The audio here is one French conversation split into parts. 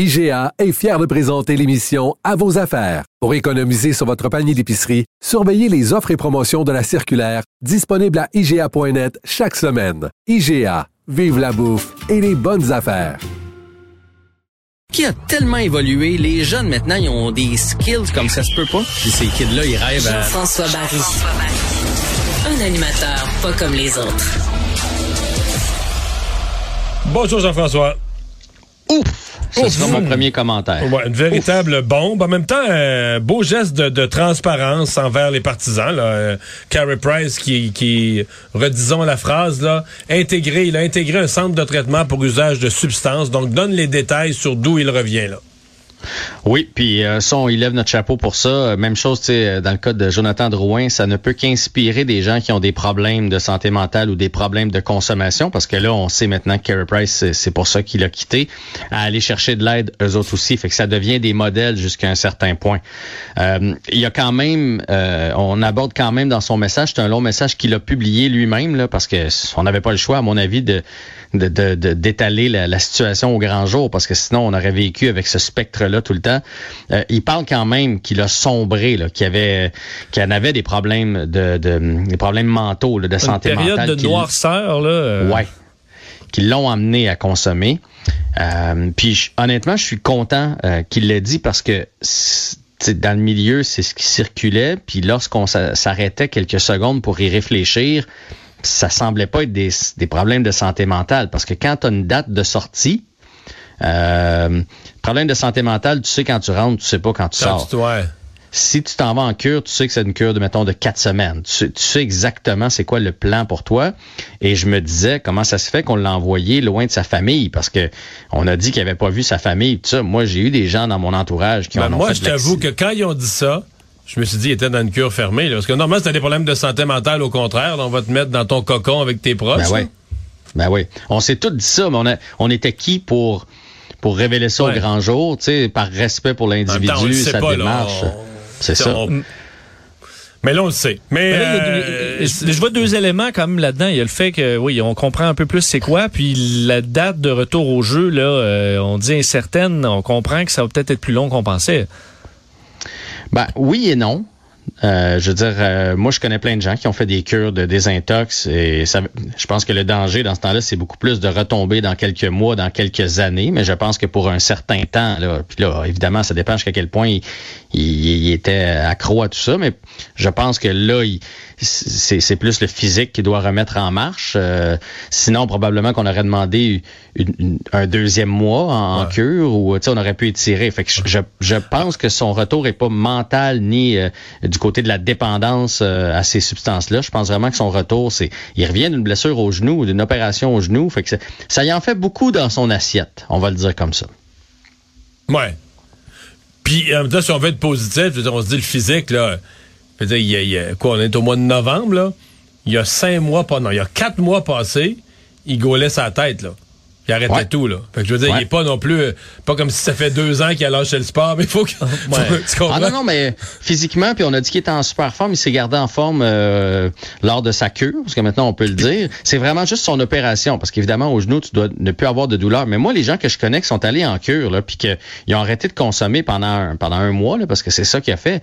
IGA est fier de présenter l'émission À vos affaires. Pour économiser sur votre panier d'épicerie, surveillez les offres et promotions de la circulaire disponible à IGA.net chaque semaine. IGA, vive la bouffe et les bonnes affaires. Qui a tellement évolué, les jeunes maintenant, ils ont des skills comme ça se peut pas? Puis ces kids-là, ils rêvent à... Jean-François Barry. Un animateur pas comme les autres. Bonjour Jean-François. Ouf! Ce sera mon premier commentaire. Ouais, une véritable bombe. En même temps, un beau geste de, de transparence envers les partisans. Là. Euh, Carey Price qui, qui, redisons la phrase, là, intégré, il a intégré un centre de traitement pour usage de substances. Donc, donne les détails sur d'où il revient. là. Oui, puis euh, ça, on y lève notre chapeau pour ça. Même chose, sais, dans le cas de Jonathan Drouin, ça ne peut qu'inspirer des gens qui ont des problèmes de santé mentale ou des problèmes de consommation, parce que là, on sait maintenant que Carey Price, c'est pour ça qu'il a quitté, à aller chercher de l'aide eux autres aussi. Fait que ça devient des modèles jusqu'à un certain point. Euh, il y a quand même, euh, on aborde quand même dans son message, c'est un long message qu'il a publié lui-même, là, parce que on n'avait pas le choix, à mon avis, de d'étaler de, la, la, situation au grand jour, parce que sinon, on aurait vécu avec ce spectre-là tout le temps. Euh, il parle quand même qu'il a sombré, qu'il avait, qu'il en avait des problèmes de, de des problèmes mentaux, là, de santé mentale. Une période de noirceur, là. Euh... Ouais. Qui l'ont amené à consommer. Euh, puis honnêtement, je suis content qu'il l'ait dit parce que dans le milieu, c'est ce qui circulait. Puis lorsqu'on s'arrêtait quelques secondes pour y réfléchir, ça semblait pas être des, des problèmes de santé mentale. Parce que quand tu as une date de sortie, euh, problème de santé mentale, tu sais quand tu rentres, tu sais pas quand tu Quand sors. tu- ouais. Si tu t'en vas en cure, tu sais que c'est une cure de, mettons, de quatre semaines. Tu, sais- tu sais exactement c'est quoi le plan pour toi. Et je me disais, comment ça se fait qu'on l'a envoyé loin de sa famille? Parce que on a dit qu'il avait pas vu sa famille. Tout ça. Moi, j'ai eu des gens dans mon entourage qui Ben, en ont moi, je t'avoue que quand ils ont dit ça, je me suis dit, il était dans une cure fermée. Là, parce que normalement, si t'as des problèmes de santé mentale, au contraire, là, on va te mettre dans ton cocon avec tes proches. Ben ouais. Ben oui. On s'est tous dit ça, mais on, a, on était qui pour, pour révéler ça Ouais. au grand jour, tu sais, par respect pour l'individu, sa pas, démarche. On- C'est ça. on- Mais là, on le sait. Mais, Mais là, euh, deux- je, je vois deux éléments quand même là-dedans. Il y a le fait que oui, on comprend un peu plus c'est quoi, puis la date de retour au jeu là, euh, on dit incertaine. On comprend que ça va peut-être être plus long qu'on pensait. Ben oui et non. Euh, je veux dire, euh, moi, je connais plein de gens qui ont fait des cures de désintox et ça, je pense que le danger dans ce temps-là, c'est beaucoup plus de retomber dans quelques mois, dans quelques années. Mais je pense que pour un certain temps, là, puis là, évidemment, ça dépend jusqu'à quel point il, il- il était accro à tout ça. Mais je pense que là, il- c'est c'est plus le physique qui doit remettre en marche. Euh, sinon, probablement qu'on aurait demandé une- une- un deuxième mois en, cure ou tu sais, on aurait pu étirer. Fait que je, je, je pense que son retour est pas mental ni euh, du côté de la dépendance euh, à ces substances-là. Je pense vraiment que son retour, c'est il revient d'une blessure au genou, d'une opération au genou. Fait ça y en fait beaucoup dans son assiette. On va le dire comme ça. Ouais. Puis, en si on veut être positif, on se dit le physique, là. Il quoi, on est au mois de novembre, là. Il y a cinq mois, pas, il y a quatre mois passés, il gaulait sa tête, là. Il arrêtait Ouais. tout, là. Fait que je veux dire, Ouais. il est pas non plus, euh, pas comme si ça fait deux ans qu'il a lâché le sport, mais il faut que, faut- tu comprends? Ah non, non, mais physiquement, puis on a dit qu'il était en super forme, il s'est gardé en forme euh, lors de sa cure, parce que maintenant on peut le dire. C'est vraiment juste son opération, parce qu'évidemment, au genou, tu dois ne plus avoir de douleur. Mais moi, les gens que je connais qui sont allés en cure, là, puis qu'ils ont arrêté de consommer pendant un, pendant un mois, là, parce que c'est ça qu'il a fait,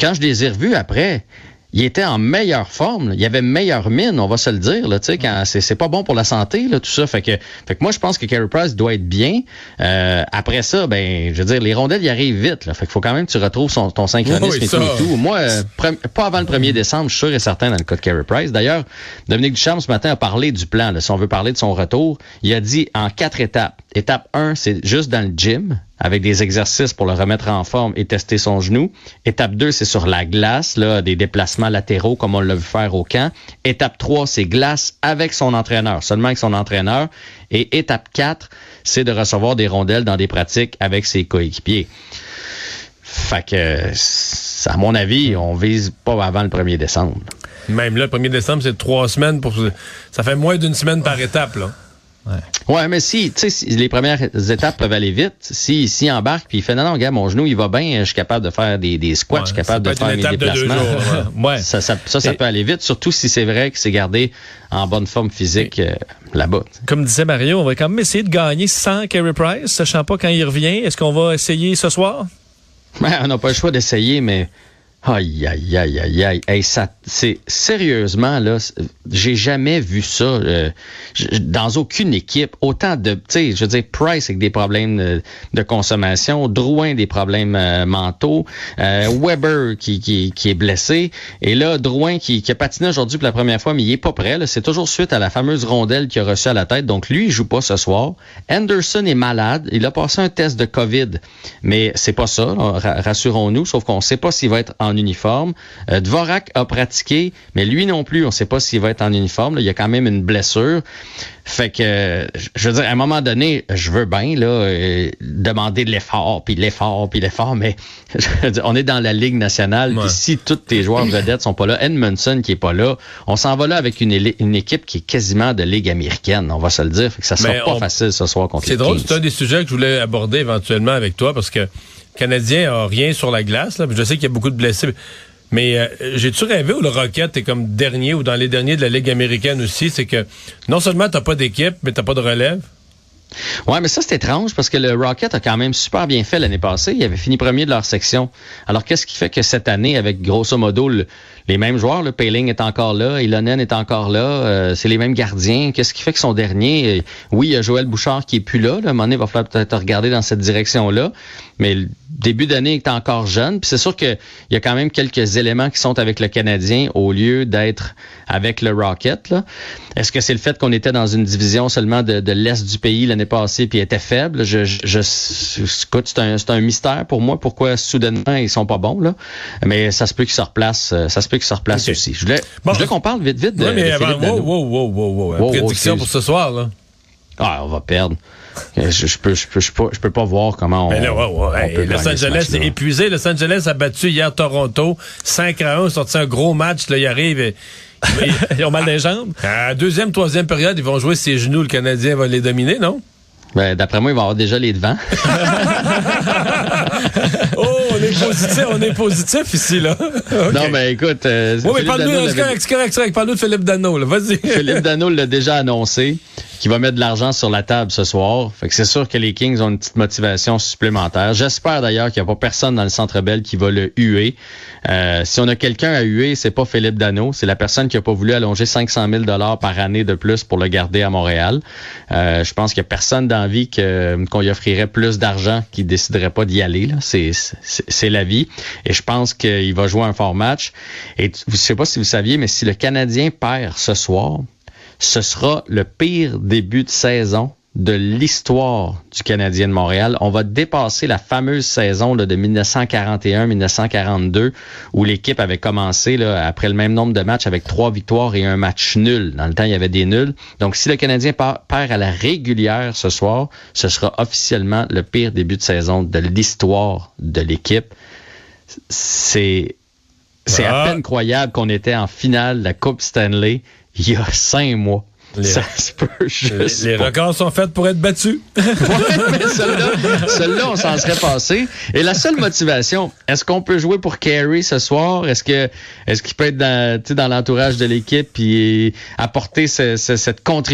quand je les ai revus après, il était en meilleure forme. là. Il avait meilleure mine, on va se le dire. Là, tu sais, quand c'est, c'est pas bon pour la santé, là, tout ça. Fait que, fait que moi, je pense que Carey Price doit être bien. Euh, après ça, ben, je veux dire, les rondelles, y arrivent vite. Là. Fait qu'il faut quand même que tu retrouves son, ton synchronisme Oui, et tout et tout. Moi, euh, pre- pas avant le 1er décembre, je suis sûr et certain dans le cas de Carey Price. D'ailleurs, Dominique Ducharme, ce matin, a parlé du plan. là. si on veut parler de son retour, il a dit en quatre étapes. Étape 1, c'est juste dans le gym, avec des exercices pour le remettre en forme et tester son genou. Étape 2, c'est sur la glace, là, des déplacements latéraux comme on l'a vu faire au camp. Étape 3, c'est glace avec son entraîneur, seulement avec son entraîneur. Et étape 4, c'est de recevoir des rondelles dans des pratiques avec ses coéquipiers. Fait que, à mon avis, on vise pas avant le 1er décembre. Même là, le 1er décembre, c'est trois semaines pour. Ça fait moins d'une semaine par étape, là. Ouais. mais si, tu sais, si les premières étapes peuvent aller vite, si, si embarque puis il fait non, non, regarde, mon genou, il va bien, je suis capable de faire des, des squats, je suis capable de faire mes déplacements. ouais. Ça, ça, ça, ça peut aller vite, surtout si c'est vrai que c'est gardé en bonne forme physique euh, là-bas. Comme disait Mario, on va quand même essayer de gagner sans Carey Price, sachant pas quand il revient. Est-ce qu'on va essayer ce soir? Ouais, on n'a pas le choix d'essayer, mais Aïe, aïe, aïe, aïe, aïe. Hey, ça, c'est sérieusement, là, j'ai jamais vu ça euh, dans aucune équipe. Autant de, tu je veux dire, Price avec des problèmes de, de consommation, Drouin des problèmes euh, mentaux, euh, Weber qui, qui, qui, est blessé, et là, Drouin qui, qui a patiné aujourd'hui pour la première fois, mais il est pas prêt. C'est toujours suite à la fameuse rondelle qu'il a reçue à la tête. Donc, lui, il joue pas ce soir. Anderson est malade. Il a passé un test de COVID, mais c'est pas ça, rassurons-nous, sauf qu'on sait pas s'il va être en uniforme. Euh, Dvorak a pratiqué, mais lui non plus, on ne sait pas s'il va être en uniforme. il y a quand même une blessure. Fait que, je veux dire, à un moment donné, je veux bien là euh, demander de l'effort, puis l'effort, puis l'effort, mais on est dans la Ligue nationale, puis si tous tes joueurs vedettes sont pas là, Edmondson qui est pas là, on s'en va là avec une, une, équipe qui est quasiment de Ligue américaine, on va se le dire. Fait que ça sera pas facile ce soir contre C'est drôle, c'est un des sujets que je voulais aborder éventuellement avec toi, parce que Canadien a rien sur la glace. Je sais qu'il y a beaucoup de blessés. Mais euh, j'ai-tu rêvé où le Rocket est comme dernier ou dans les derniers de la Ligue américaine aussi? C'est que non seulement t'as pas d'équipe, mais t'as pas de relève. Ouais, mais ça, c'est étrange parce que le Rocket a quand même super bien fait l'année passée. Il avait fini premier de leur section. Alors, qu'est-ce qui fait que cette année, avec grosso modo les mêmes joueurs, le Payling est encore là, Ilonen est encore là, euh, c'est les mêmes gardiens. Qu'est-ce qui fait que son dernier, euh, oui, il y a Joël Bouchard qui est plus là. Là. À un moment donné, il va falloir peut-être regarder dans cette direction-là. Mais début d'année est encore jeune. Puis c'est sûr qu'il y a quand même quelques éléments qui sont avec le Canadien au lieu d'être avec le Rocket. Est-ce que c'est le fait qu'on était dans une division seulement de, de l'Est du pays l'année passée puis était faible? Je, je, je écoute, c'est un, un, mystère pour moi pourquoi soudainement ils sont pas bons. Là. Mais ça se peut qu'ils se replacent. Ça se peut qu'ils se replacent aussi. Je voulais, voulais qu'on parle vite vite de, oui, mais avant, wow, wow, wow, wow, Prédiction pour ce soir, là. Ah, on va perdre. Je, je, peux, je, peux, je, peux, je peux pas voir comment on. Mais là, ouais, ouais. Los Angeles est épuisé. Los Angeles a battu hier Toronto 5 à 1, sorti un gros match. Là, il arrive. Et, ils ont mal des jambes. À deuxième, troisième période, ils vont jouer ses genoux. Le Canadien va les dominer, non? Ben, D'après moi, il va avoir déjà les devants. oh, est positif, on est positif ici, là. Non, mais écoute. Euh, oui, mais parle-nous, c'est correct, c'est correct, parle-nous de Philippe Dano, Vas-y. Philippe Dano l'a déjà annoncé qui va mettre de l'argent sur la table ce soir. Fait que c'est sûr que les Kings ont une petite motivation supplémentaire. J'espère d'ailleurs qu'il n'y a pas personne dans le Centre Bell qui va le huer. Euh, si on a quelqu'un à huer, c'est pas Philippe Dano, c'est la personne qui a pas voulu allonger 500 000 dollars par année de plus pour le garder à Montréal. Euh, je pense qu'il n'y a personne d'envie qu'on lui offrirait plus d'argent qui déciderait pas d'y aller. C'est, c'est, la vie. Et je pense qu'il va jouer un fort match. Et je sais pas si vous saviez, mais si le Canadien perd ce soir, ce sera le pire début de saison de l'histoire du Canadien de Montréal. On va dépasser la fameuse saison de 1941-1942 où l'équipe avait commencé là, après le même nombre de matchs avec trois victoires et un match nul. Dans le temps, il y avait des nuls. Donc, si le Canadien perd à la régulière ce soir, ce sera officiellement le pire début de saison de l'histoire de l'équipe. C'est c'est à ah. peine croyable qu'on était en finale de la Coupe Stanley il y a cinq mois. Les, ça se peut juste les, records sont faits pour être battus. oui, mais celui-là, on s'en serait passé. Et la seule motivation, est-ce qu'on peut jouer pour Carey ce soir? Est-ce que est-ce qu'il peut être dans, dans l'entourage de l'équipe et apporter cette contribution?